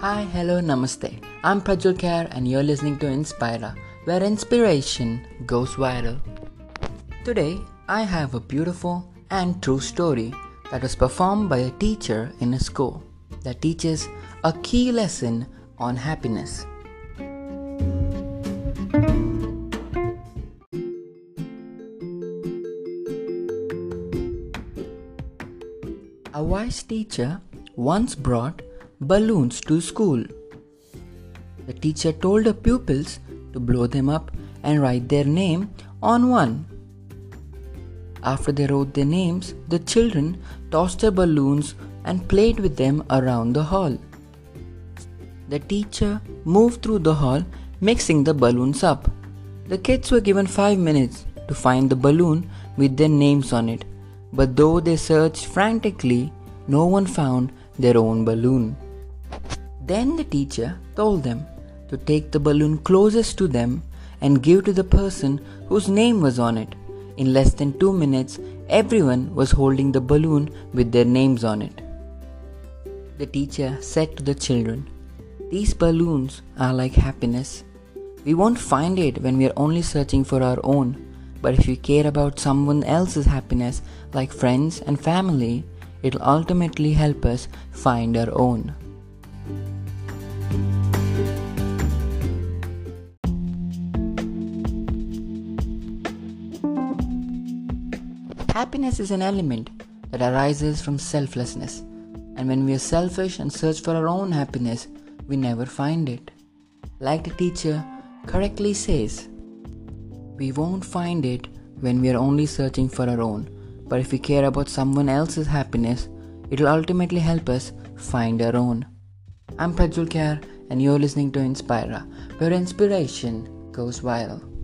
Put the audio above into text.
Hi, hello, namaste. I'm Prajul Kher and you're listening to Inspira, where inspiration goes viral. Today, I have a beautiful and true story that was performed by a teacher in a school that teaches a key lesson on happiness. A wise teacher once brought balloons to school. The teacher told the pupils to blow them up and write their name on one. After they wrote their names, the children tossed their balloons and played with them around the hall. The teacher moved through the hall mixing the balloons up. The kids were given five minutes to find the balloon with their names on it, but though they searched frantically, no one found their own balloon. Then the teacher told them to take the balloon closest to them and give to the person whose name was on it. In less than two minutes, everyone was holding the balloon with their names on it. The teacher said to the children, These balloons are like happiness. We won't find it when we are only searching for our own, but if we care about someone else's happiness, like friends and family, it'll ultimately help us find our own. Happiness is an element that arises from selflessness, and when we are selfish and search for our own happiness, we never find it. Like the teacher correctly says, we won't find it when we are only searching for our own, but if we care about someone else's happiness, it will ultimately help us find our own. I'm Prajul Kher, and you're listening to Inspira, where inspiration goes viral.